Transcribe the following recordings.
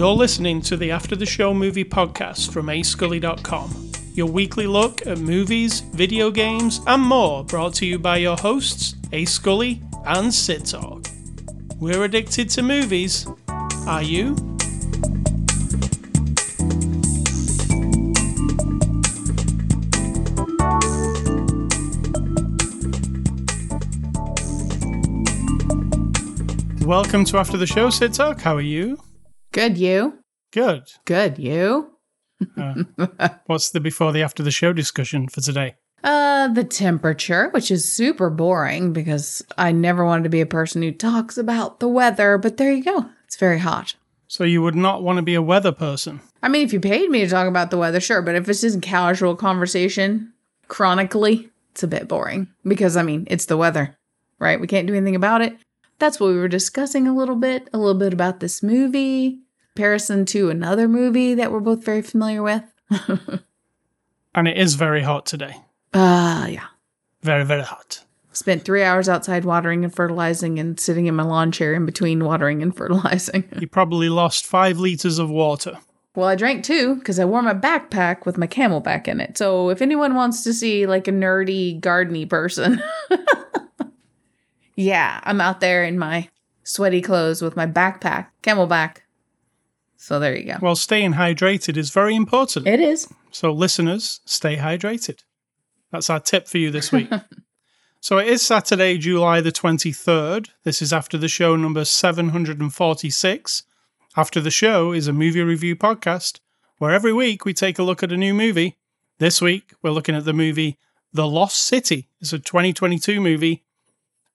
You're listening to the After the Show movie podcast from ascully.com. Your weekly look at movies, video games, and more brought to you by your hosts, A Scully and Sid Talk. We're addicted to movies. Are you? Welcome to After the Show, Sid Talk. How are you? Good, you? Good. Good, you? Uh, what's the before the after the show discussion for today? Uh, the temperature, which is super boring because I never wanted to be a person who talks about the weather, but there you go. It's very hot. So you would not want to be a weather person. I mean, if you paid me to talk about the weather, sure, but if it's just casual conversation, chronically, it's a bit boring because, I mean, it's the weather, right? We can't do anything about it. That's what we were discussing a little bit, a little bit about this movie, comparison to another movie that we're both very familiar with. And it is very hot today. Ah, uh, yeah. Very, very hot. Spent three hours outside watering and fertilizing and sitting in my lawn chair in between watering and fertilizing. You probably lost five liters of water. well, I drank two because I wore my backpack with my CamelBak in it. So if anyone wants to see like a nerdy, gardeny person, yeah, I'm out there in my sweaty clothes with my backpack, CamelBak. So there you go. Well, staying hydrated is very important. It is. So, listeners, stay hydrated. That's our tip for you this week. so, it is Saturday, July the 23rd. This is after the show number 746. After the show is a movie review podcast where every week we take a look at a new movie. This week, we're looking at the movie The Lost City. It's a 2022 movie.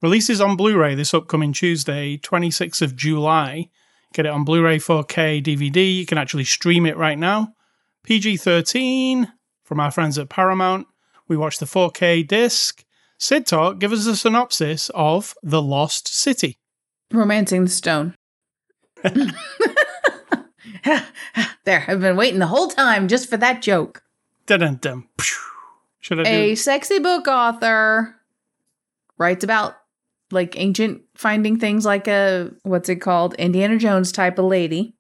Releases on Blu ray this upcoming Tuesday, 26th of July. Get it on Blu ray, 4K, DVD. You can actually stream it right now. PG 13 from our friends at Paramount. We watched the 4K disc. Sid Talk, give us a synopsis of The Lost City. Romancing the Stone. there, I've been waiting the whole time just for that joke. Dun dun. Should I do? A sexy book author writes about like ancient finding things like a what's it called Indiana Jones type of lady.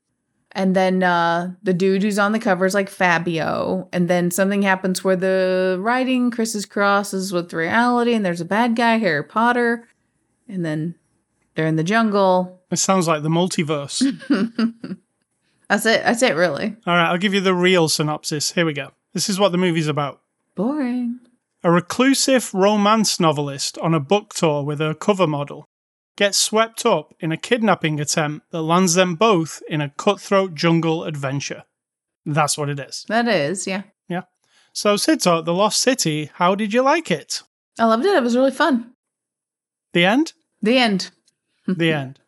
And then uh, the dude who's on the cover is like Fabio. And then something happens where the writing crosses crosses with reality, and there's a bad guy, Harry Potter. And then they're in the jungle. It sounds like the multiverse. That's it. That's it, really. All right, I'll give you the real synopsis. Here we go. This is what the movie's about. Boring. A reclusive romance novelist on a book tour with her cover model gets swept up in a kidnapping attempt that lands them both in a cutthroat jungle adventure. That's what it is. That is, yeah. Yeah. So, Sito, The Lost City, how did you like it? I loved it. It was really fun. The end? The end. The end.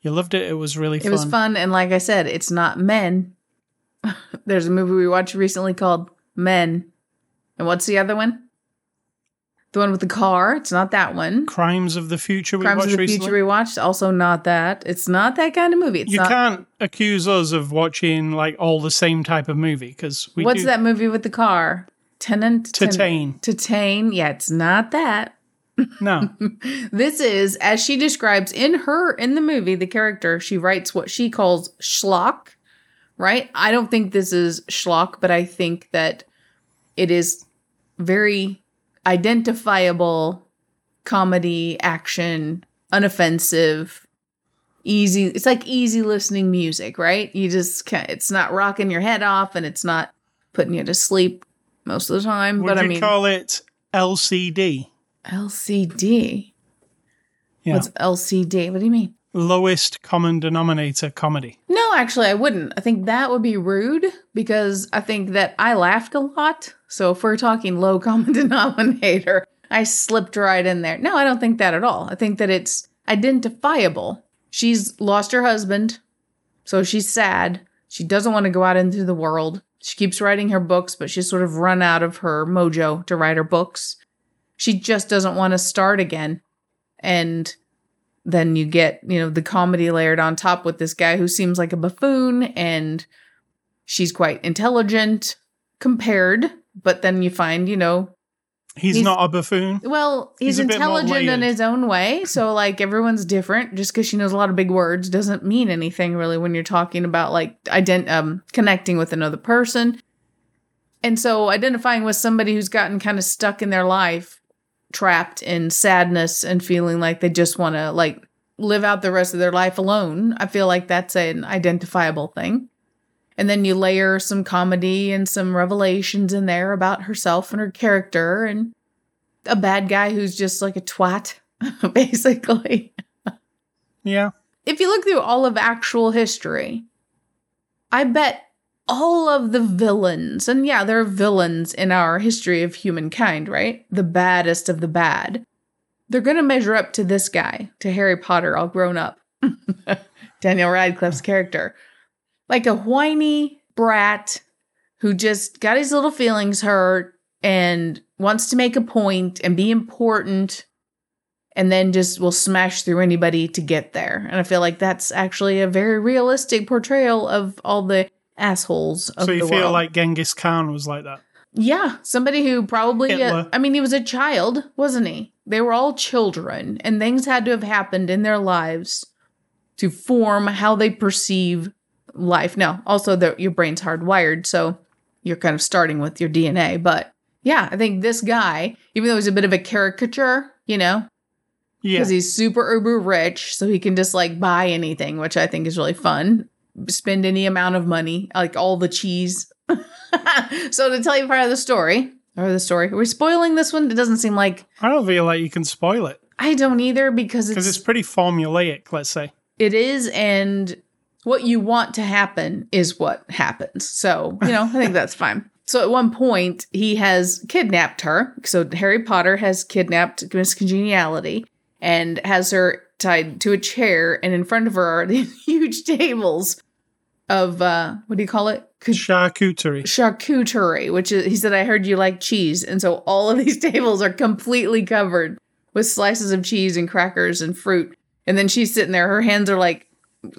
You loved it. It was really fun. It was fun. And like I said, it's not men. There's a movie we watched recently called Men. And what's the other one? The one with the car. It's not that one. Crimes of the Future we Crimes watched of the recently. Future we watched. Also not that. It's not that kind of movie. It's you not. can't accuse us of watching like all the same type of movie because we What's do that movie with the car? Tenet. Ten- Titane. Titane. Yeah, it's not that. No, This is, as she describes in her in the movie, the character, she writes what she calls schlock, right? I don't think this is schlock, but I think that it is very identifiable comedy, action, unoffensive, easy. It's like easy listening music, right? You just can't, it's not rocking your head off and it's not putting you to sleep most of the time. would but you I mean, call it LCD? LCD. Yeah, What's LCD? What do you mean? Lowest common denominator comedy. No, actually, I wouldn't. I think that would be rude because I think that I laughed a lot. So if we're talking low common denominator, I slipped right in there. No, I don't think that at all. I think that it's identifiable. She's lost her husband, so she's sad. She doesn't want to go out into the world. She keeps writing her books, but she's sort of run out of her mojo to write her books. She just doesn't want to start again. And then you get, you know, the comedy layered on top with this guy who seems like a buffoon and she's quite intelligent compared, but then you find, you know, He's, He's- not a buffoon. Well, he's, He's a bit more intelligent in his own way. So, like, everyone's different. Just because she knows a lot of big words doesn't mean anything really when you're talking about like ident- um, connecting with another person. And so, identifying with somebody who's gotten kind of stuck in their life, trapped in sadness and feeling like they just want to like live out the rest of their life alone, I feel like that's an identifiable thing. And then you layer some comedy and some revelations in there about herself and her character and a bad guy who's just like a twat, basically. Yeah. If you look through all of actual history, I bet all of the villains, and yeah, there are villains in our history of humankind, right? The baddest of the bad. They're going to measure up to this guy, to Harry Potter all grown up. Daniel Radcliffe's character. Like a whiny brat who just got his little feelings hurt and wants to make a point and be important and then just will smash through anybody to get there. And I feel like that's actually a very realistic portrayal of all the assholes of So you feel world. like Genghis Khan was like that? Yeah, somebody who probably, uh, I mean, he was a child, wasn't he? They were all children, and things had to have happened in their lives to form how they perceive life. Now, also, the, your brain's hardwired, so you're kind of starting with your DNA. But yeah, I think this guy, even though he's a bit of a caricature, you know, Yeah. because he's super uber rich, so he can just like buy anything, which I think is really fun. Spend any amount of money, like all the cheese. so to tell you part of the story, or the story, are we spoiling this one? It doesn't seem like I don't feel like you can spoil it I don't either because because it's, it's pretty formulaic, let's say. it is, and what you want to happen is what happens. So you know, I think that's fine. So at one point, he has kidnapped her. So Harry Potter has kidnapped Miss Congeniality and has her tied to a chair, and in front of her are these huge tables of uh, what do you call it? Charcuterie. charcuterie, which is he said I heard you like cheese, and so all of these tables are completely covered with slices of cheese and crackers and fruit. And then she's sitting there, her hands are like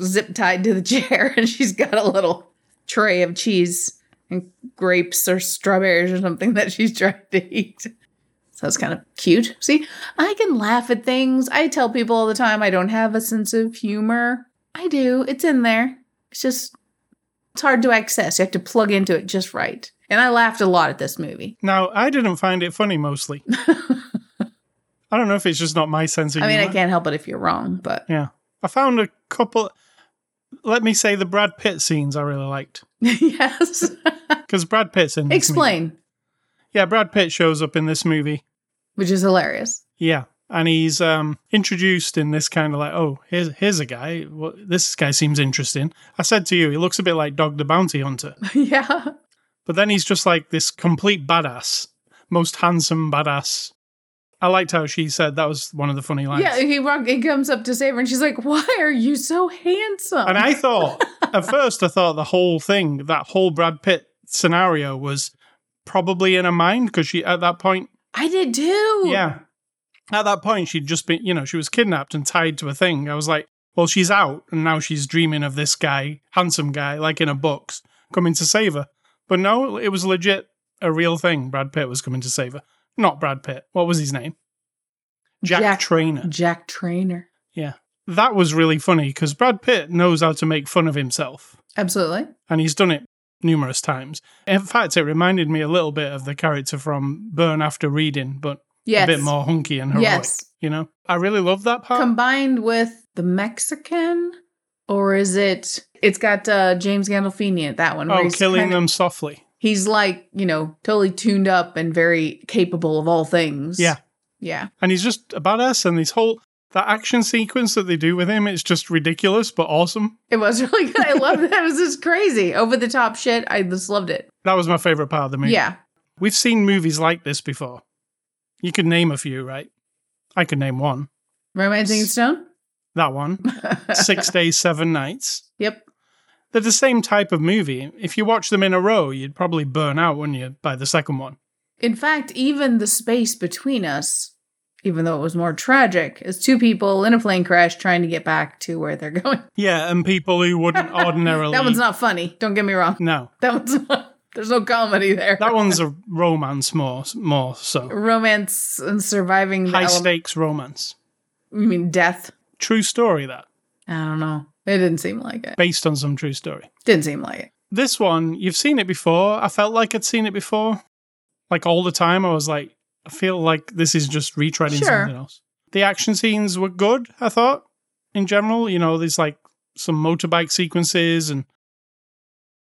zip tied to the chair, and she's got a little tray of cheese and grapes or strawberries or something that she's trying to eat. So it's kind of cute. See, I can laugh at things. I tell people all the time I don't have a sense of humor. I do. It's in there. It's just it's hard to access. You have to plug into it just right. And I laughed a lot at this movie. Now, I didn't find it funny mostly. I don't know if it's just not my sense of I mean, I can't help it if you're wrong, but Yeah. I found a couple, let me say the Brad Pitt scenes I really liked. yes. Because Brad Pitt's in this movie. Explain, Yeah, Brad Pitt shows up in this movie. which is hilarious. Yeah. And he's um, introduced in this kind of like, oh, here's here's a guy. Well, this guy seems interesting. I said to you, he looks a bit like Dog the Bounty Hunter. yeah. But then he's just like this complete badass, most handsome badass. I liked how she said that was one of the funny lines. Yeah, he, walk, he comes up to save her and she's like, Why are you so handsome? And I thought, at first, I thought the whole thing, that whole Brad Pitt scenario was probably in her mind because she, at that point, I did too. yeah, at that point, she'd just been, you know, she was kidnapped and tied to a thing. I was like, well, she's out and now she's dreaming of this guy, handsome guy, like in a box, coming to save her. But no, it was legit a real thing. Brad Pitt was coming to save her. Not Brad Pitt. What was his name? Jack, Jack- Trainer. Jack Trainer. Yeah. That was really funny because Brad Pitt knows how to make fun of himself. Absolutely. and he's done it numerous times. In fact, it reminded me a little bit of the character from Burn After Reading, but Yes. a bit more hunky and heroic. Yes. You know, I really love that part. Combined with the Mexican, or is it? It's got uh, James Gandolfini in that one. oh, killing kind of- them softly. He's like, you know, totally tuned up and very capable of all things. Yeah. Yeah. And he's just a badass. And this whole that action sequence that they do with him, it's just ridiculous but awesome. It was really good. I loved it. It was just crazy. Over the top shit. I just loved it. That was my favorite part of the movie. Yeah. We've seen movies like this before. You could name a few, right? I could name one. Romancing Stone? That one. Six Days, Seven Nights. Yep. They're the same type of movie. If you watch them in a row, you'd probably burn out, wouldn't you, by the second one? In fact, even the space between us, even though it was more tragic, is two people in a plane crash trying to get back to where they're going. Yeah, and people who wouldn't ordinarily. That one's not funny. Don't get me wrong. No. That one's not. There's no comedy there. That one's a romance more, more so. Romance and surviving the High element- stakes romance. You mean death? True story, that. I don't know. It didn't seem like it. Based on some true story. Didn't seem like it. This one, you've seen it before. I felt like I'd seen it before. Like all the time, I was like, I feel like this is just retreading Sure. something else. The action scenes were good, I thought, in general. You know, there's like some motorbike sequences, and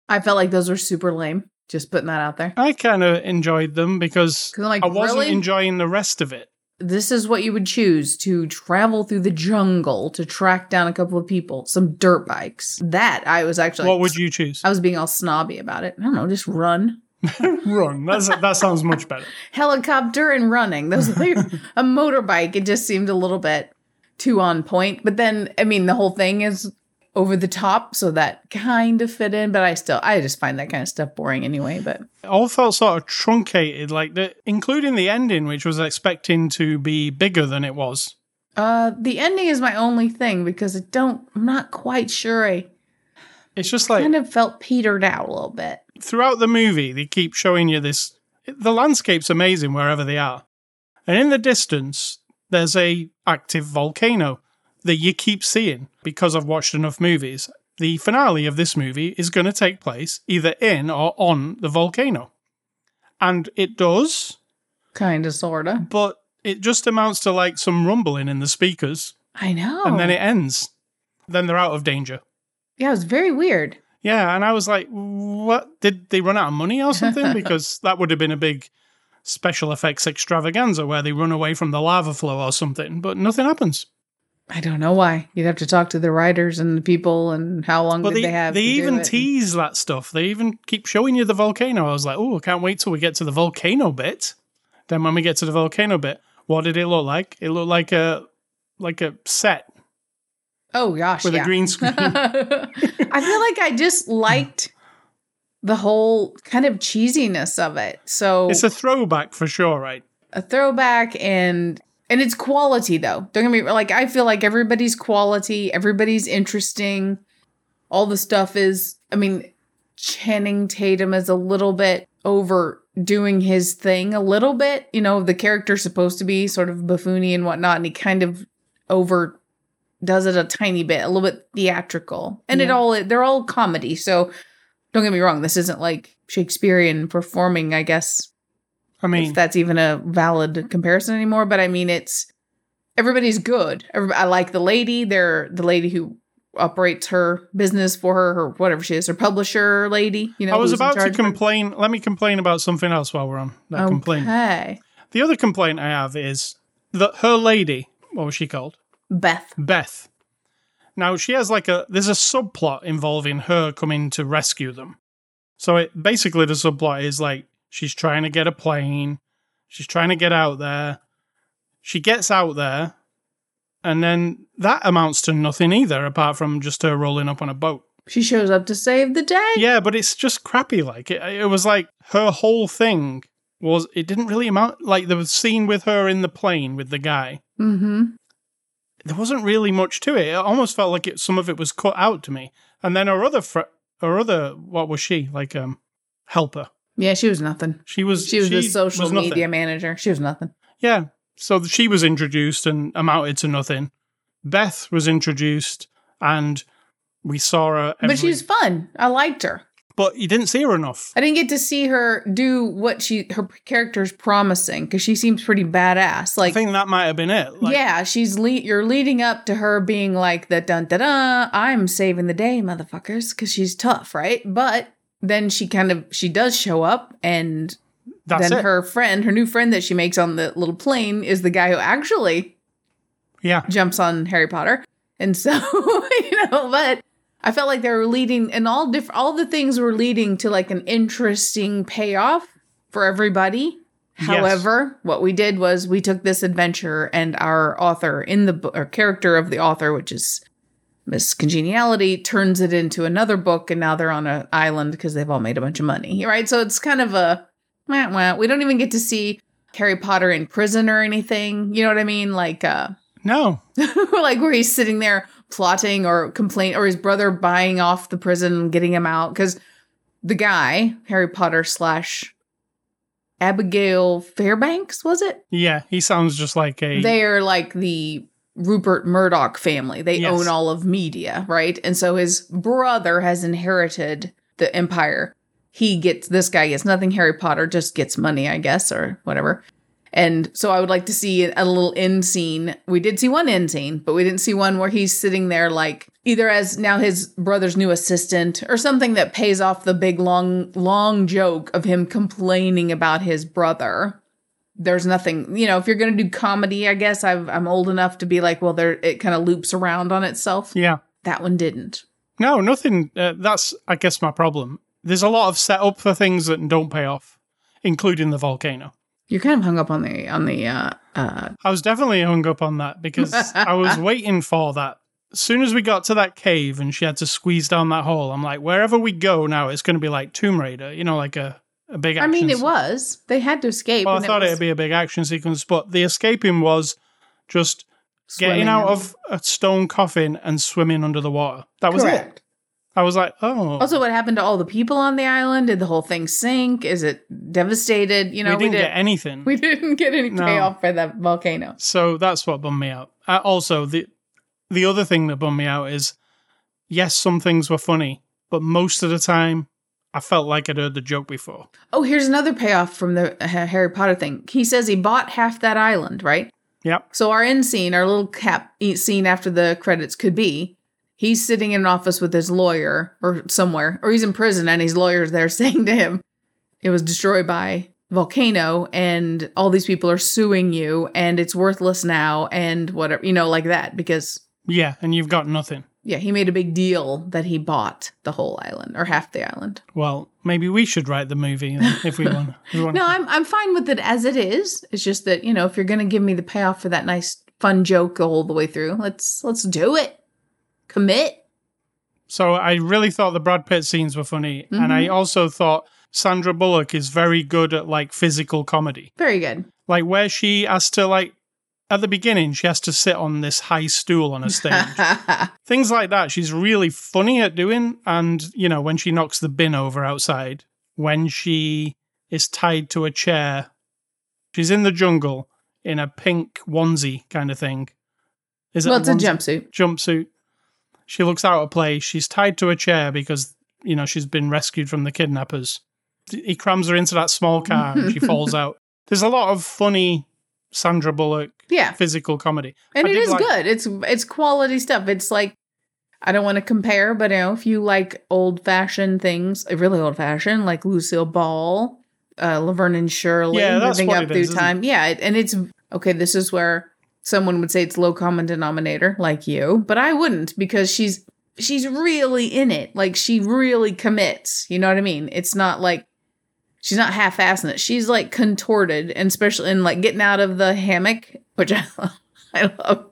I felt like those were super lame. Just putting that out there. I kind of enjoyed them because like, I wasn't really? enjoying the rest of it. this is what you would choose to travel through the jungle to track down a couple of people, some dirt bikes. That I was actually. what would you choose? I was being all snobby about it. I don't know, just run. Run. That's, that sounds much better. Helicopter and running. Those like, a motorbike. It just seemed a little bit too on point. But then, I mean, the whole thing is over the top, so that kind of fit in. But I still, I just find that kind of stuff boring anyway. But It all felt sort of truncated, like the, including the ending, which was expecting to be bigger than it was. uh the ending is my only thing because I don't. I'm not quite sure. I It's just like kind of felt petered out a little bit. throughout the movie, they keep showing you this. The landscape's amazing wherever they are, and in the distance, there's a active volcano that you keep seeing because I've watched enough movies. The finale of this movie is going to take place either in or on the volcano, and it does, Kind of, sorta. but it just amounts to like some rumbling in the speakers, I know. and then it ends. Then they're out of danger. yeah, it was very weird. Yeah, and I was like, what? Did they run out of money or something? because that would have been a big special effects extravaganza where they run away from the lava flow or something, but nothing happens. I don't know why. You'd have to talk to the writers and the people and how long But did they, they, have. they to do even tease that stuff. They even keep showing you the volcano. I was like, oh, I can't wait till we get to the volcano bit. Then when we get to the volcano bit, what did it look like? It looked like a like a set Oh gosh, with yeah. a green screen. I feel like I just liked the whole kind of cheesiness of it. So it's a throwback for sure, right? a throwback and and it's quality though. Don't get me like I feel like everybody's quality, everybody's interesting. All the stuff is I mean Channing Tatum is a little bit overdoing his thing a little bit. You know, the character's supposed to be sort of buffoony and whatnot, and he kind of over does it a tiny bit, a little bit theatrical. And it all they're all comedy. So don't get me wrong, this isn't like Shakespearean performing, I guess I mean, if that's even a valid comparison anymore. But I mean, it's everybody's good. Everyb- I like the lady. They're the lady who operates her business for her, or whatever she is, her publisher lady. You know, I was about to her. complain. Let me complain about something else while we're on that complaint. Okay, The other complaint I have is that her lady, what was she called? Beth. Beth. Now she has like a there's a subplot involving her coming to rescue them. So it basically the subplot is like she's trying to get a plane, she's trying to get out there. She gets out there, and then that amounts to nothing either, apart from just her rolling up on a boat. She shows up to save the day. Yeah, but it's just crappy. Like it, it was like her whole thing was it didn't really amount like the scene with her in the plane with the guy. Mm-hmm. There wasn't really much to it. It almost felt like it, some of it was cut out to me. And then her other fr- her other what was she like um helper? Yeah, she was nothing. She was She was the social was media manager. She was nothing. Yeah, so she was introduced and amounted to nothing. Beth was introduced and we saw her. Every, But was fun. I liked her. but you didn't see her enough. I didn't get to see her do what she her character's promising because she seems pretty badass. Like I think that might have been it. Like, yeah, she's le- you're leading up to her being like the dun da da. I'm saving the day, motherfuckers, because she's tough, right? But then she kind of she does show up, and that's then it. her friend, her new friend that she makes on the little plane, is the guy who actually yeah, jumps on Harry Potter, and so you know, but. I felt like they were leading, and all different, all the things were leading to like an interesting payoff for everybody. Yes. However, what we did was we took this adventure and our author in the or character of the author, which is Miss Congeniality, turns it into another book, and now they're on an island because they've all made a bunch of money, right? So it's kind of a wah, wah. we don't even get to see Harry Potter in prison or anything. You know what I mean? Like, uh, no, like where he's sitting there plotting or complain or his brother buying off the prison and getting him out because the guy, Harry Potter slash Abigail Fairbanks, was it? Yeah, he sounds just like a. They are like the Rupert Murdoch family. They Yes. own all of media, right? And so his brother has inherited the empire. He gets this guy gets nothing. Harry Potter just gets money, I guess, or whatever. And so I would like to see a little end scene. We did see one end scene, but we didn't see one where he's sitting there like either as now his brother's new assistant or something that pays off the big long long joke of him complaining about his brother there's nothing you know if you're going to do comedy i guess I've, i'm old enough to be like well there it kind of loops around on itself yeah. that one didn't No, nothing. Uh, that's, I guess, my problem. There's a lot of setup for things that don't pay off, including the volcano. you're kind of hung up on the on the uh uh I was definitely hung up on that because I was waiting for that. As soon as we got to that cave and she had to squeeze down that hole, I'm like, wherever we go now, it's going to be like Tomb Raider, you know, like a, a big i mean it se- was they had to escape Well, I thought it was would be a big action sequence, but the escaping was just getting out of a stone coffin and swimming under the water. That was it. I was like, oh. also what happened to all the people on the island did the whole thing sink is it devastated you know we didn't get anything. we didn't get any No. payoff for that volcano So that's what bummed me out. Uh, also, the the other thing that bummed me out is, yes, some things were funny, but most of the time, I felt like I'd heard the joke before. Oh, here's another payoff from the uh, Harry Potter thing. He says he bought half that island, right? Yep. So our end scene, our little cap scene after the credits could be he's sitting in an office with his lawyer or somewhere, or he's in prison and his lawyer's there saying to him, "It was destroyed by volcano, and all these people are suing you, and it's worthless now, and whatever, you know, like that." Because Yeah, and you've got nothing. Yeah, he made a big deal that he bought the whole island or half the island. Well, maybe we should write the movie if we want. We want No, I'm I'm fine with it as it is. It's just that you know if you're gonna give me the payoff for that nice fun joke all the way through, let's let's do it. Commit. So I really thought the Brad Pitt scenes were funny, and I mm-hmm. also thought Sandra Bullock is very good at like physical comedy. Very good. Like where she has to like at the beginning, she has to sit on this high stool on a stage. Things like that, she's really funny at doing. And you know, when she knocks the bin over outside, when she is tied to a chair, she's in the jungle in a pink onesie kind of thing. Is it well, it's a jumpsuit. jumpsuit. She looks out of place. She's tied to a chair because, you know, she's been rescued from the kidnappers. He crams her into that small car and she falls out. There's a lot of funny Sandra Bullock Yeah, physical comedy. and I it is like- good. It's it's quality stuff. It's like I don't want to compare, but you know, if you like old fashioned things, uh, really old fashioned, like Lucille Ball, uh, Laverne and Shirley, Yeah, moving up through is, time. Yeah, and it's okay. This is where someone would say it's low common denominator, like you, but I wouldn't because she's she's really in it. Like she really commits. You know what I mean? It's not like she's not half assing it. She's like contorted, and especially in like getting out of the hammock, which I love. I love.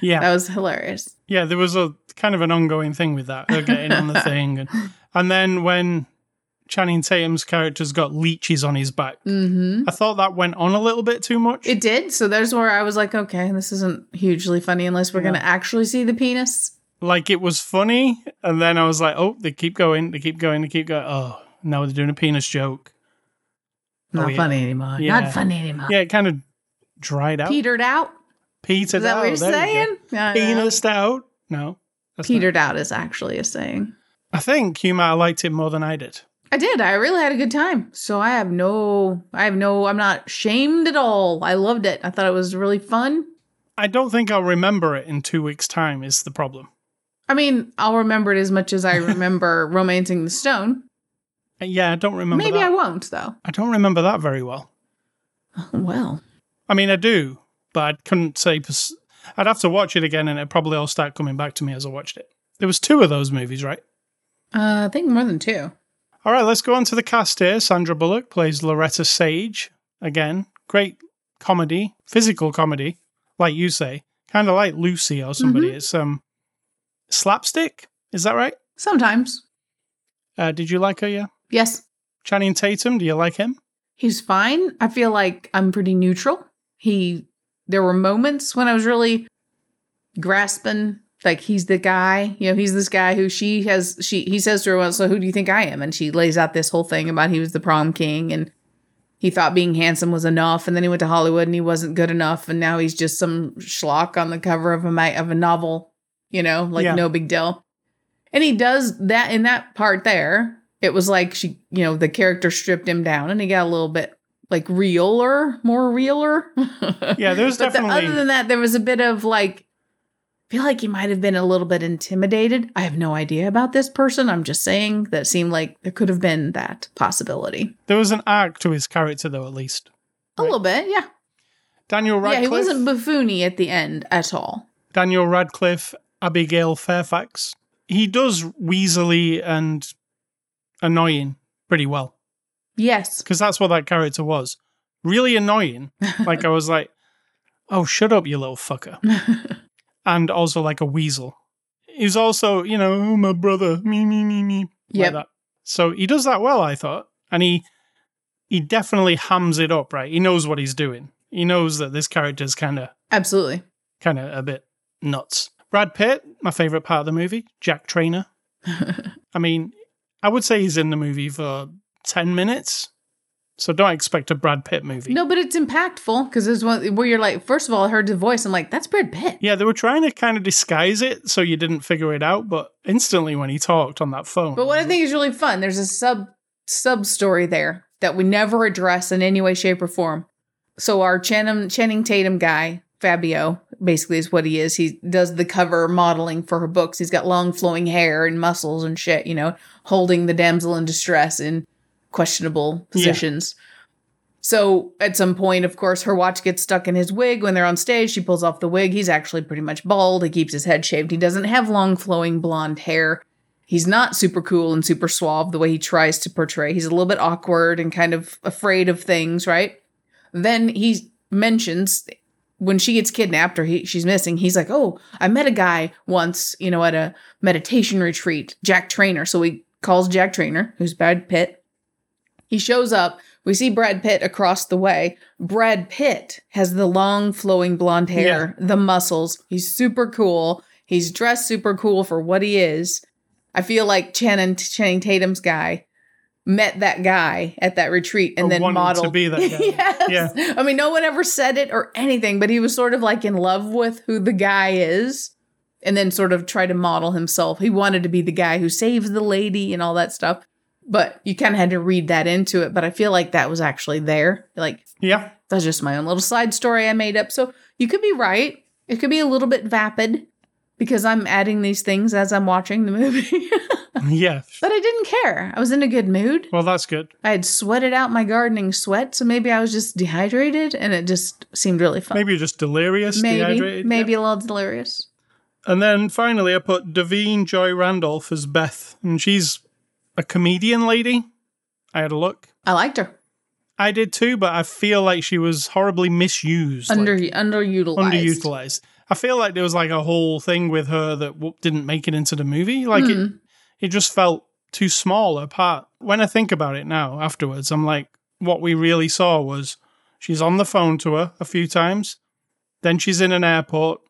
Yeah. That was hilarious. Yeah, there was a kind of an ongoing thing with that. Her getting on the thing. And, and then when Channing Tatum's character's got leeches on his back, hmm I thought that went on a little bit too much. It did. So there's where I was like, okay, this isn't hugely funny unless we're Yeah. going to actually see the penis. like it was funny, and then I was like, oh, they keep going, they keep going, they keep going. Oh, now they're doing a penis joke. Oh, Not yeah. funny anymore. Yeah. Not funny anymore. Yeah, it kind of dried out. Petered out. Petered out. Is that out. what you're there saying? go. Yeah, I know. Penised out. No. that's not- Petered out is actually a saying. I think you might have liked it more than I did. I did. I really had a good time. So I have no, I have no, I'm not shamed at all. I loved it. I thought it was really fun. I don't think I'll remember it in two weeks' time, is the problem. I mean, I'll remember it as much as I remember romancing the stone. Yeah, I don't remember Maybe that. I won't, though. I don't remember that very well. Well, I mean, I do, but I couldn't say. pers- I'd have to watch it again, and it'd probably all start coming back to me as I watched it. There was two of those movies, right? uh, I think more than two. All right, let's go on to the cast here. Sandra Bullock plays Loretta Sage. Again, great comedy, physical comedy, like you say, kind of like Lucy or somebody. It's um slapstick. Is that right? Sometimes. Uh, did you like her? Yeah. Yes. Channing Tatum. Do you like him? He's fine. I feel like I'm pretty neutral. He there were moments when I was really grasping Like he's the guy, you know, he's this guy who she has she he says to her, Well, so who do you think I am? And she lays out this whole thing about he was the prom king and he thought being handsome was enough, and then he went to Hollywood and he wasn't good enough, and now he's just some schlock on the cover of a of a novel, you know, like Yeah. no big deal. And he does that in that part there. It was like she, you know, the character stripped him down, and he got a little bit like realer, more realer. Yeah, there's But the- definitely- other than that, there was a bit of like. I feel like he might have been a little bit intimidated. I have no idea about this person. I'm just saying that seemed like there could have been that possibility. There was an arc to his character, though, at least. A little bit, yeah. Daniel Yeah, he wasn't buffoony at the end at all. Daniel Radcliffe, Abigail Fairfax. He does Weasley and annoying pretty well Yes. because that's what that character was. Really annoying. Like I was like, "Oh, shut up, you little fucker," and also like a weasel. He's also, you know, oh, my brother, me, me, me, me. like So he does that well, I thought, and he he definitely hams it up. Right, he knows what he's doing. He knows that this character's kind of Absolutely. kind of a bit nuts. Brad Pitt, my favorite part of the movie, Jack Trainer. I mean, I would say he's in the movie for 10 minutes. So don't expect a Brad Pitt movie. No, but it's impactful because there's one where you're like, first of all, I heard the voice. I'm like, that's Brad Pitt. Yeah, they were trying to kind of disguise it so you didn't figure it out, but instantly when he talked on that phone. But what I think is really fun, there's a sub sub story there that we never address in any way, shape, or form. So our Channing, Channing Tatum guy, Fabio, basically is what he is. He does the cover modeling for her books. He's got long flowing hair and muscles and shit, you know, holding the damsel in distress in questionable Yeah. positions. So at some point, of course, her watch gets stuck in his wig. When they're on stage, she pulls off the wig. He's actually pretty much bald. He keeps his head shaved. He doesn't have long flowing blonde hair. He's not super cool and super suave the way he tries to portray. He's a little bit awkward and kind of afraid of things, right? Then he mentions when she gets kidnapped or he, she's missing, he's like, Oh, I met a guy once, you know, at a meditation retreat, Jack Trainer. So he calls Jack Trainer, who's Brad Pitt. He shows up. We see Brad Pitt across the way. Brad Pitt has the long flowing blonde hair, the muscles. He's super cool. He's dressed super cool for what he is. I feel like Channing, Channing Tatum's guy met that guy at that retreat and Or then wanted to be that guy. yes. Yeah. I mean, no one ever said it or anything, but he was sort of like in love with who the guy is and then sort of tried to model himself. He wanted to be the guy who saves the lady and all that stuff. But you kind of had to read that into it. But I feel like that was actually there. Like, Yeah. that's just my own little side story I made up. So you could be right. It could be a little bit vapid because I'm adding these things as I'm watching the movie. Yeah. but I didn't care. I was in a good mood. Well, that's good. I had sweated out my gardening sweat, so maybe I was just dehydrated and it just seemed really fun. Maybe you're just delirious, maybe, dehydrated. maybe yeah. a little delirious. And then finally, I put Da'Vine Joy Randolph as Beth, and she's a comedian lady. I had a look. I liked her. I did too, but I feel like she was horribly misused. like- Under underutilized. underutilized. I feel like there was like a whole thing with her that w- didn't make it into the movie. Like Hmm. it, it just felt too small a part. When I think about it now, afterwards, I'm like, what we really saw was she's on the phone to her a few times, then she's in an airport,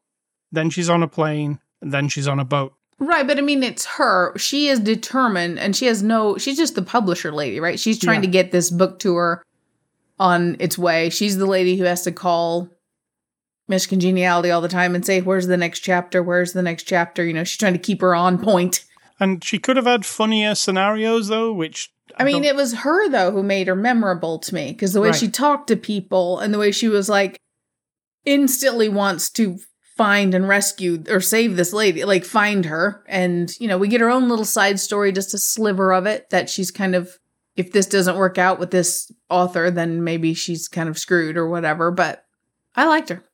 then she's on a plane, and then she's on a boat. Right, but I mean, it's her. She is determined, and she has no. She's just the publisher lady, right? She's trying Yeah. to get this book tour on its way. She's the lady who has to call Miss Congeniality all the time and say, "Where's the next chapter? Where's the next chapter?" You know, she's trying to keep her on point. And she could have had funnier scenarios though, which I mean, don't- it was her though who made her memorable to me because the way Right. she talked to people and the way she was like instantly wants to find and rescue or save this lady, like find her. And, you know, we get her own little side story, just a sliver of it that she's kind of, if this doesn't work out with this author, then maybe she's kind of screwed or whatever. But I liked her.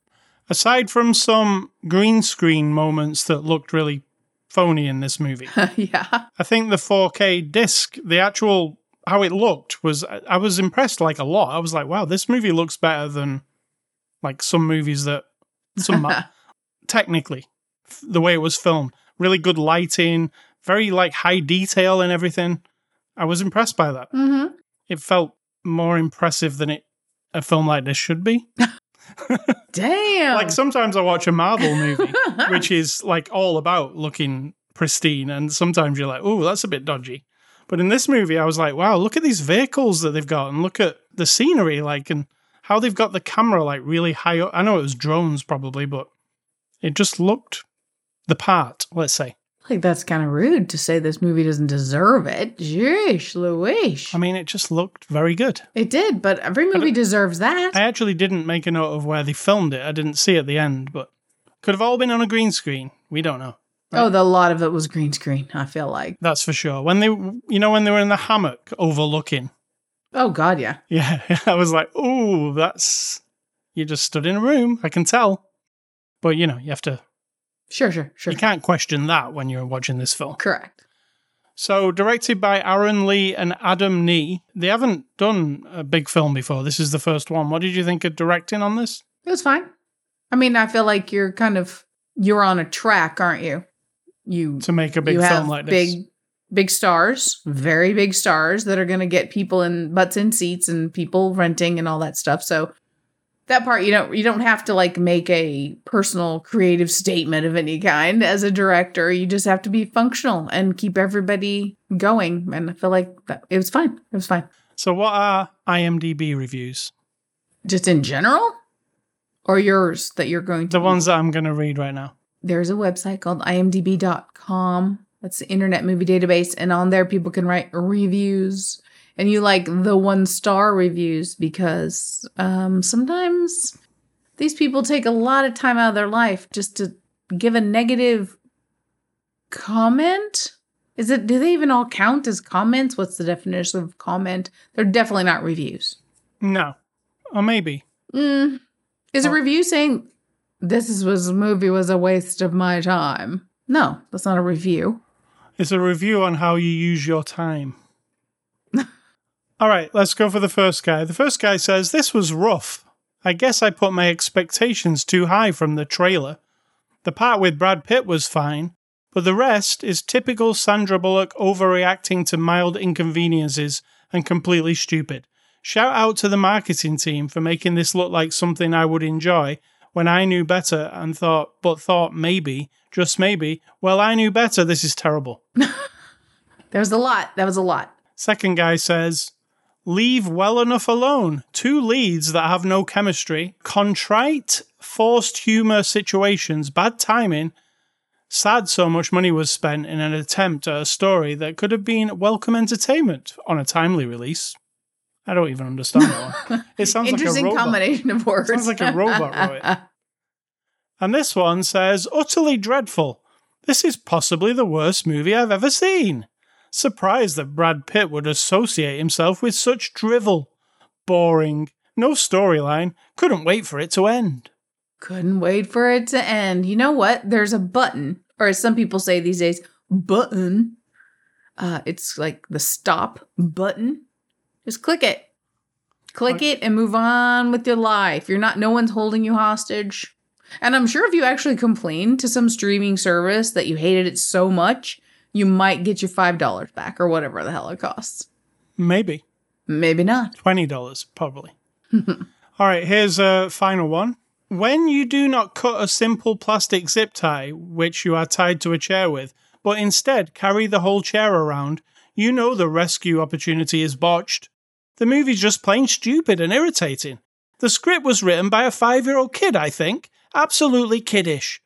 Aside from some green screen moments that looked really phony in this movie, yeah. I think the 4K disc, the actual how it looked was I was impressed like a lot. I was like, wow, this movie looks better than like some movies that some technically the way it was filmed. Really good lighting, very like high detail and everything. I was impressed by that. hmm It felt more impressive than it a film like this should be. Damn. Like sometimes I watch a Marvel movie, which is like all about looking pristine, and sometimes you're like, oh, that's a bit dodgy. But in this movie, I was like, wow, look at these vehicles that they've got, and look at the scenery, like, and how they've got the camera like really high up. I know it was drones probably, but it just looked the part. Let's say. Like that's kind of rude to say this movie doesn't deserve it. Jeez, Louise. I mean, it just looked very good. it did, but every movie deserves that. I actually didn't make a note of where they filmed it. I didn't see at the end, but could have all been on a green screen. We don't know. Oh, the, a lot of it was green screen. I feel like. That's for sure. When they, you know, when they were in the hammock overlooking, Oh God, yeah. yeah, I was like, oh, that's you just stood in a room. I can tell, but you know, you have to. Sure, sure, sure. You can't question that when you're watching this film. Correct. So, directed by Aaron Nee and Adam Nee, they haven't done a big film before. This is the first one. What did you think of directing on this? It was fine. I mean, I feel like you're kind of you're on a track, aren't you? You To make a big film like this, big big stars, mm-hmm. very big stars that are going to get people in butts in seats and people renting and all that stuff. So that part you don't you don't have to like make a personal creative statement of any kind as a director. You just have to be functional and keep everybody going. And I feel like that it was fine. It was fine. So, what are IMDb reviews? Just in general, or yours that you're going to The ones that I'm going to read right now. there's a website called imdb.com that's the internet movie database and on there people can write reviews and you like the one star reviews because um, sometimes these people take a lot of time out of their life just to give a negative comment is it do they even all count as comments what's the definition of comment they're definitely not reviews No. Or maybe. Mm. Is a review saying this is, was movie was a waste of my time? No, that's not a review. It's a review on how you use your time. All right, let's go for the first guy. The first guy says, This was rough. I guess I put my expectations too high from the trailer. The part with Brad Pitt was fine, but the rest is typical Sandra Bullock overreacting to mild inconveniences and completely stupid. Shout out to the marketing team for making this look like something I would enjoy when I knew better and thought, but thought maybe, just maybe, well, I knew better, this is terrible. There was a lot. That was a lot. Second guy says, Leave well enough alone. Two leads that have no chemistry, contrite, forced humor situations, bad timing. Sad so much money was spent in an attempt at a story that could have been welcome entertainment on a timely release. I don't even understand that one. It sounds like a Interesting robot. combination of words. Sounds like a robot wrote it. And this one says, utterly dreadful. This is possibly the worst movie I've ever seen. Surprised that Brad Pitt would associate himself with such drivel. Boring. No storyline. Couldn't wait for it to end. Couldn't wait for it to end. You know what? There's a button, or as some people say these days, button. Uh, it's like the stop button. Just click it. Click it and move on with your life. You're not, no one's holding you hostage. And I'm sure if you actually complained to some streaming service that you hated it so much, you might get your $5 back or whatever the hell it costs. Maybe. Maybe not. $20, probably. All right, here's a final one. When you do not cut a simple plastic zip tie, which you are tied to a chair with, but instead carry the whole chair around, you know the rescue opportunity is botched. The movie's just plain stupid and irritating. The script was written by a five year old kid, I think. Absolutely kiddish.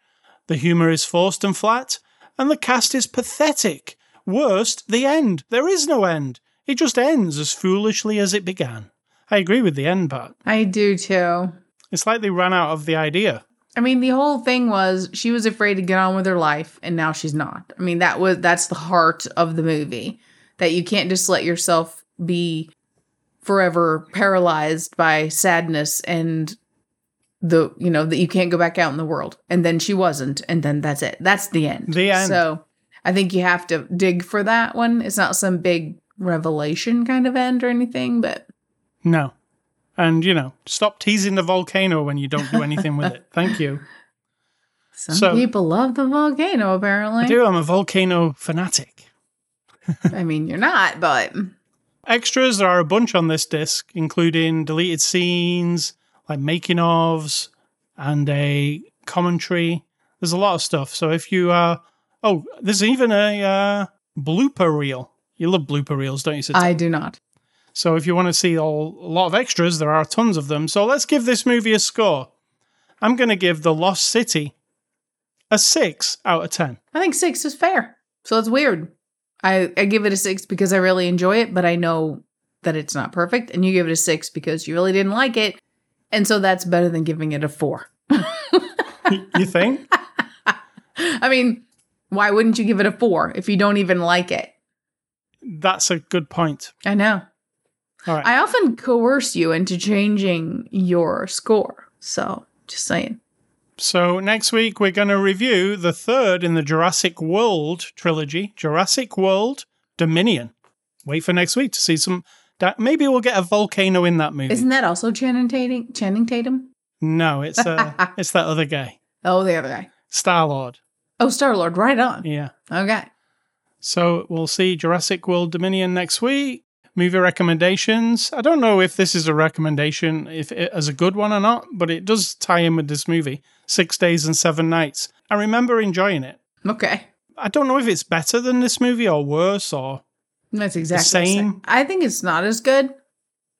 The humour is forced and flat, and the cast is pathetic. Worst, the end. There is no end. It just ends as foolishly as it began. I agree with the end part. I do too. It's like they ran out of the idea. I mean, the whole thing was she was afraid to get on with her life, and now she's not. I mean, that was that's the heart of the movie. That you can't just let yourself be forever paralyzed by sadness and the you know that you can't go back out in the world. And then she wasn't, and then that's it. That's the end. The end. So I think you have to dig for that one. It's not some big revelation kind of end or anything, but No. And, you know, stop teasing the volcano when you don't do anything with it. Thank you. some So- people love the volcano. Apparently, I do. I'm a volcano fanatic. I mean, you're not, but Extras, there are a bunch on this disc, including deleted scenes, like making ofs and a commentary. There's a lot of stuff. So if you uh oh, there's even a uh, blooper reel. You love blooper reels, don't you? Sita? I do not. So if you want to see all, a lot of extras, there are tons of them. So let's give this movie a score. I'm going to give The Lost City a 6 out of 10. I think six is fair. So it's weird. I, I give it a six because I really enjoy it, but I know that it's not perfect. And you give it a six because you really didn't like it. And so that's better than giving it a four. you think? I mean, why wouldn't you give it a four if you don't even like it? That's a good point. I know. All right. I often coerce you into changing your score. So just saying. So next week we're going to review the third in the Jurassic World trilogy, Jurassic World Dominion. Wait for next week to see some. Da- Maybe we'll get a volcano in that movie. Isn't that also Channing Tatum? Channing Tatum? no, it's uh, it's that other guy, Oh, the other guy. Star Lord. Oh, Star Lord. Right on. Yeah. Okay. So we'll see Jurassic World Dominion next week. Movie recommendations. I don't know if this is a recommendation, if it, as a good one or not, but it does tie in with this movie. Six Days and Seven Nights. I remember enjoying it. Okay. I don't know if it's better than this movie or worse or That's exactly the same. I think it's not as good,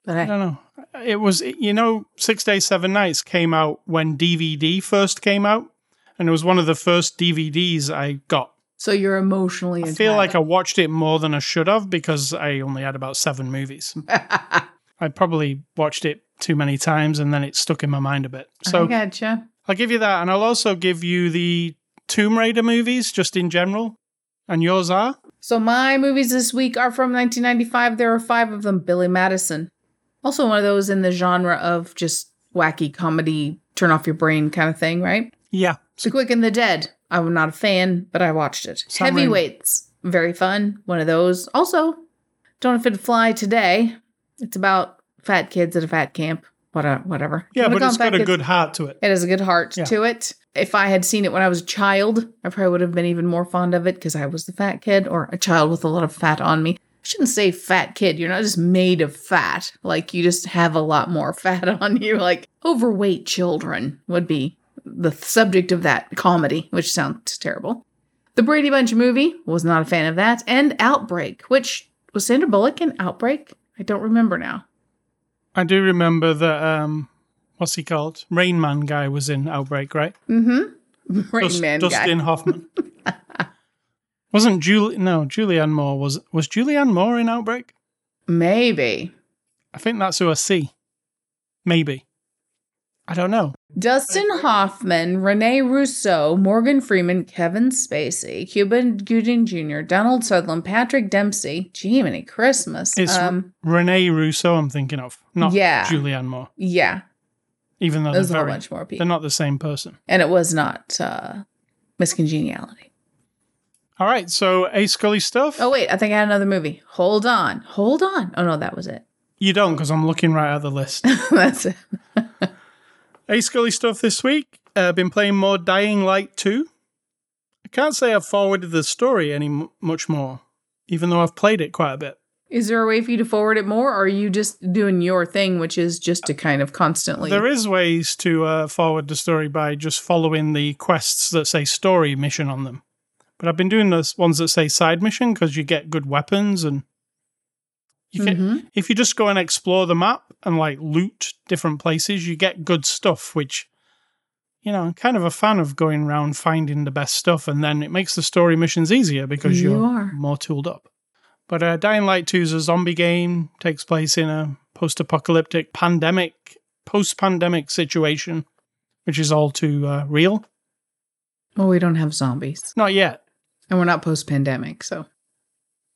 but I I, don't know. It was, you know, Six Days, Seven Nights came out when DVD first came out, and it was one of the first DVDs I got. so you're emotionally. I feel like I watched it more than I should have because I only had about seven movies. I I probably watched it too many times and then it stuck in my mind a bit. So I gotcha. I'll give you that, and I'll also give you the Tomb Raider movies just in general. And yours are? So my movies this week are from 1995. There are five of them. Billy Madison, also one of those in the genre of just wacky comedy, turn off your brain kind of thing, right? Yeah. The Quick and the Dead. I'm not a fan, but I watched it. Raimi. Heavyweights, very fun. One of those. Also, don't it'd fly today. It's about fat kids at a fat camp. What a, whatever. Yeah, but it's got a kids? good heart to it. It has a good heart Yeah. to it. If I had seen it when I was a child, I probably would have been even more fond of it because I was the fat kid or a child with a lot of fat on me. I shouldn't say fat kid. You're not just made of fat. Like you just have a lot more fat on you. Like overweight children would be the subject of that comedy, which sounds terrible. The Brady Bunch movie was not a fan of that. And Outbreak, which was Sandra Bullock in Outbreak? I don't remember now. I do remember that, um, what's he called? Rain Man guy was in Outbreak, right? Mm-hmm. Rain Dust- Man guy. Dustin Hoffman. Wasn't Julie? No, Julianne Moore was. Was Julianne Moore in Outbreak? Maybe. I think that's who I see. Maybe. I don't know. Dustin Hoffman, Rene Rousseau, Morgan Freeman, Kevin Spacey, Cuba Gooding Jr., Donald Sutherland, Patrick Dempsey, Jiminy Christmas. It's um, Rene Russo. I'm thinking of, not Yeah. Julianne Moore. yeah, Even though they're there's a whole very, bunch more people. they're not the same person. and it was not uh, Miss Congeniality. All right, so A Scully stuff. Oh, wait, I think I had another movie. Hold on. Hold on. Oh, no, that was it. You don't, because I'm looking right at the list. That's it. A Scully stuff this week. Uh, been playing more Dying Light 2. I can't say I've forwarded the story any m- much more, even though I've played it quite a bit. Is there a way for you to forward it more, or are you just doing your thing, which is just to kind of constantly. There is ways to uh, forward the story by just following the quests that say story mission on them. But I've been doing those ones that say side mission because you get good weapons and you can Mhm. if you just go and explore the map and like loot different places, you get good stuff, which you know, I'm kind of a fan of going around finding the best stuff and then it makes the story missions easier because You you're are. more tooled up. But uh, Dying Light 2 is a zombie game, takes place in a post apocalyptic pandemic, post pandemic situation, which is all too uh, real. Well, we don't have zombies. Not yet. And we're not post pandemic, so.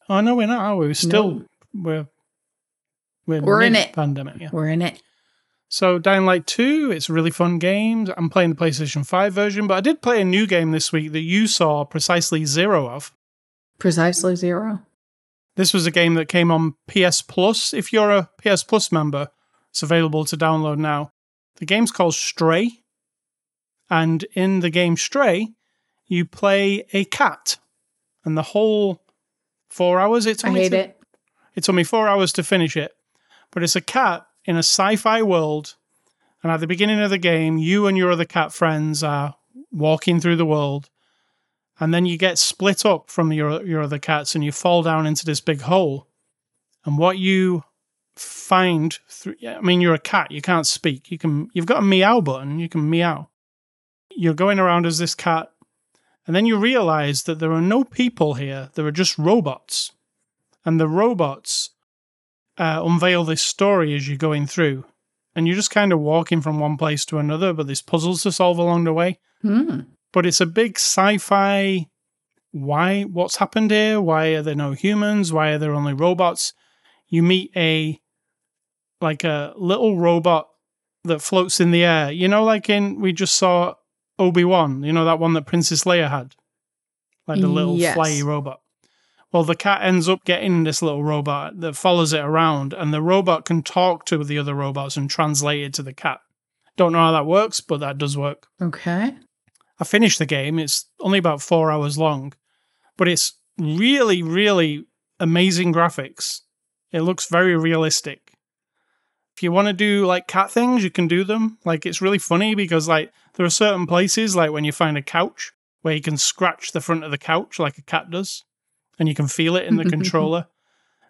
Oh, no, we're not, are we? We're still, we're, we're, We're in it. Pandemic, yeah. We're in it. So Dying Light 2, it's a really fun game. I'm playing the PlayStation 5 version, but I did play a new game this week that you saw precisely zero of. Precisely zero. This was a game that came on PS Plus. If you're a PS Plus member, it's available to download now. The game's called Stray. And in the game Stray, you play a cat. And the whole four hours it took I me hate to, it. it took me four hours to finish it. But it's a cat in a sci fi world, And at the beginning of the game, you and your other cat friends are walking through the world. And then you get split up from your, your other cats and you fall down into this big hole. And what you find through, I mean, you're a cat, you can't speak. You can, you've got a meow button, you can meow. You're going around as this cat. And then you realize that there are no people here, there are just robots. And the robots uh, unveil this story as you're going through. And you're just kind of walking from one place to another, but there's puzzles to solve along the way. Hmm. But it's a big sci fi why, what's happened here? Why are there no humans? Why are there only robots? You meet a, like a little robot that floats in the air. You know, like in, we just saw Obi Wan, you know, that one that Princess Leia had? Like the little Yes. flyy robot. Well, the cat ends up getting this little robot that follows it around, and the robot can talk to the other robots and translate it to the cat. Don't know how that works, but that does work. Okay. I finished the game. It's only about four hours long, but it's really, really amazing graphics. It looks very realistic. If you want to do like cat things, you can do them. Like it's really funny because like there are certain places like when you find a couch where you can scratch the front of the couch like a cat does, and you can feel it in the controller.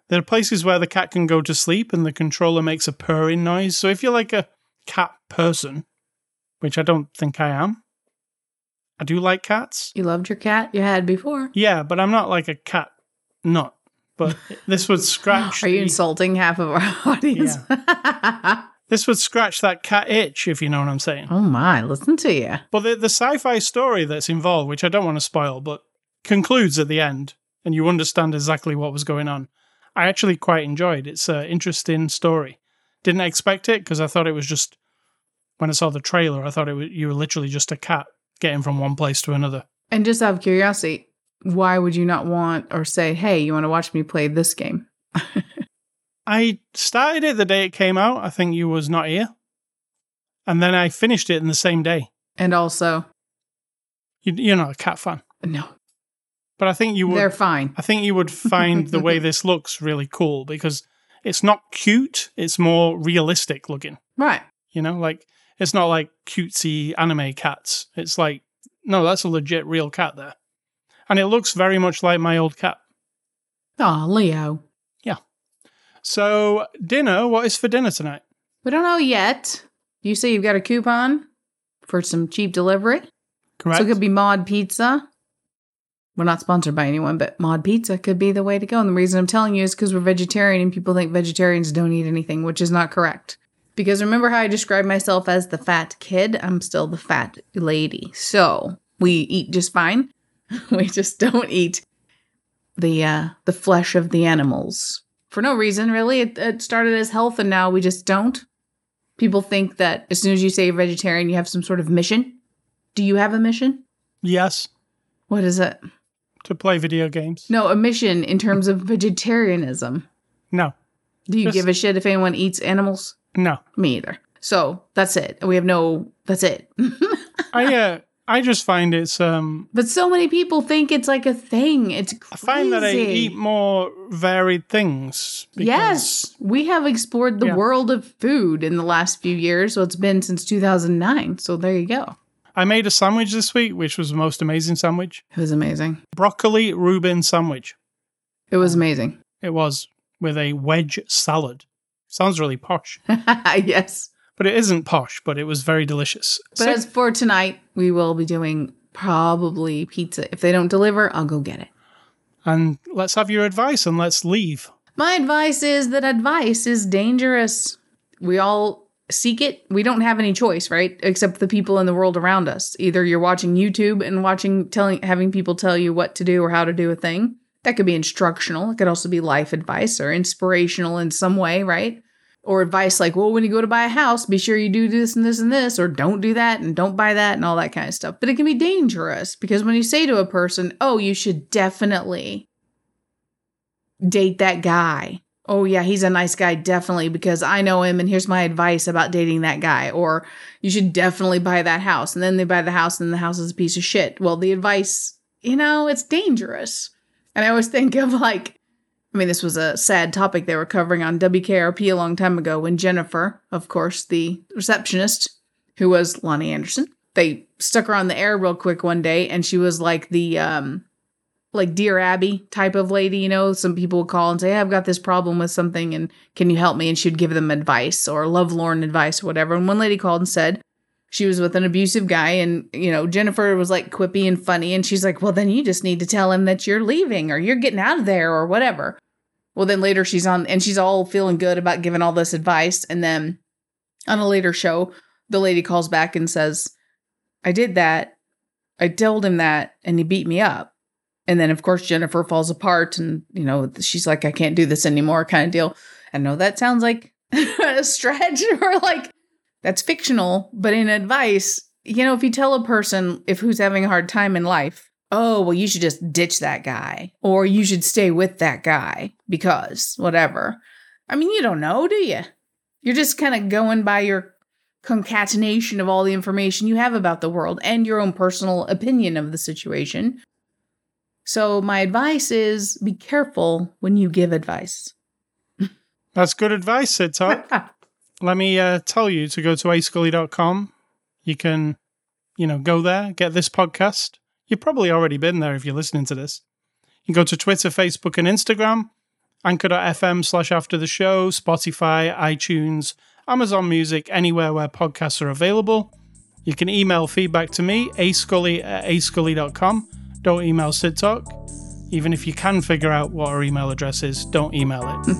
There are places where the cat can go to sleep and the controller makes a purring noise. So if you're like a cat person, which I don't think I am, I do like cats. You loved your cat you had before. Yeah, but I'm not like a cat nut. But this would scratch. Are you the- insulting half of our audience? this would scratch that cat itch, if you know what I'm saying. oh my, listen to you. But the, the sci-fi story that's involved, which I don't want to spoil, but concludes at the end, and you understand exactly what was going on. I actually quite enjoyed. It's an interesting story. Didn't expect it because I thought it was just when I saw the trailer, I thought it was, you were literally just a cat getting from one place to another. And just out of curiosity, why would you not want or say, hey, you want to watch me play this game? I started it the day it came out. I think you was not here, and then I finished it in the same day. And also, You, you're not a cat fan, no, but I think you would. they're fine. I think you would find the way this looks really cool because it's not cute; it's more realistic looking. Right. You know, like it's not like cutesy anime cats. It's like no, that's a legit real cat there, and it looks very much like my old cat. Oh, Leo. Yeah. So dinner, what is for dinner tonight? We don't know yet. You say you've got a coupon for some cheap delivery. Correct. So it could be Mod Pizza. We're not sponsored by anyone, but Mod Pizza could be the way to go. And the reason I'm telling you is because we're vegetarian and people think vegetarians don't eat anything, which is not correct. Because remember how I described myself as the fat kid? I'm still the fat lady. So we eat just fine. we just don't eat the uh, the flesh of the animals for no reason, really. It, it started as health, and now we just don't. People think that as soon as you say you're vegetarian, you have some sort of mission. Do you have a mission? yes, What is it? to play video games. No, a mission in terms of vegetarianism. No, Do you Just- give a shit if anyone eats animals? No. Me either. So that's it. We have no. That's it. I uh, I just find it's um but so many people think it's like a thing. It's crazy. I find that I eat more varied things. because- Yes, we have explored the Yeah. world of food in the last few years. So it's been since 2009. So there you go. I made a sandwich this week, which was the most amazing sandwich. It was amazing. Broccoli Reuben sandwich. It was amazing. It was with a wedge salad. Sounds really posh, yes. but it isn't posh. But it was very delicious. But So- as for tonight, we will be doing probably pizza. If they don't deliver, I'll go get it. and let's have your advice and let's leave. My advice is that advice is dangerous. We all seek it. We don't have any choice, right? Except the people in the world around us. Either you're watching YouTube and watching telling having people tell you what to do or how to do a thing. That could be instructional. It could also be life advice or inspirational in some way, right? Or advice like, well, when you go to buy a house, be sure you do this and this and this, or don't do that and don't buy that and all that kind of stuff. But it can be dangerous because when you say to a person, oh, you should definitely date that guy. Oh, yeah, he's a nice guy, definitely, because I know him and here's my advice about dating that guy. Or you should definitely buy that house. And then they buy the house and the house is a piece of shit. Well, the advice, you know, it's dangerous. And I always think of like I mean, this was a sad topic they were covering on WKRP a long time ago when Jennifer, of course, the receptionist, who was Loni Anderson, they stuck her on the air real quick one day and she was like the um like dear abby type of lady you know? Some people would call and say hey, i've got this problem with something and can you help me? And she'd give them advice or lovelorn advice or whatever. And one lady called and said she was with an abusive guy and you know jennifer was like quippy and funny and she's like well then you just need to tell him that you're leaving or you're getting out of there or whatever well then later she's on and she's all feeling good about giving all this advice and then on a later show the lady calls back and says I did that. I told him that and he beat me up. And then, of course, Jennifer falls apart and, you know, she's like, I can't do this anymore, kind of deal. I know that sounds like a stretch or like that's fictional, but in advice, you know, if you tell a person if who's having a hard time in life, oh, well, you should just ditch that guy or you should stay with that guy because whatever. I mean, you don't know, do you? You're just kind of going by your concatenation of all the information you have about the world and your own personal opinion of the situation. So, my advice is be careful when you give advice. That's good advice, Sid Talk. Let me uh, tell you to go to ascully.com. You can, you know, go there, get this podcast. You've probably already been there if you're listening to this. You can go to Twitter, Facebook, and Instagram, anchor.fm slash after the show, Spotify, iTunes, Amazon Music, anywhere where podcasts are available. You can email feedback to me, ascully at ascully.com. Don't email Sid Talk. Even if you can figure out what our email address is, don't email it.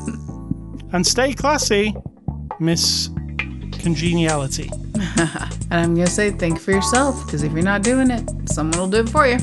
and stay classy, Miss Congeniality. and I'm going to say, think for yourself, because if you're not doing it, someone will do it for you.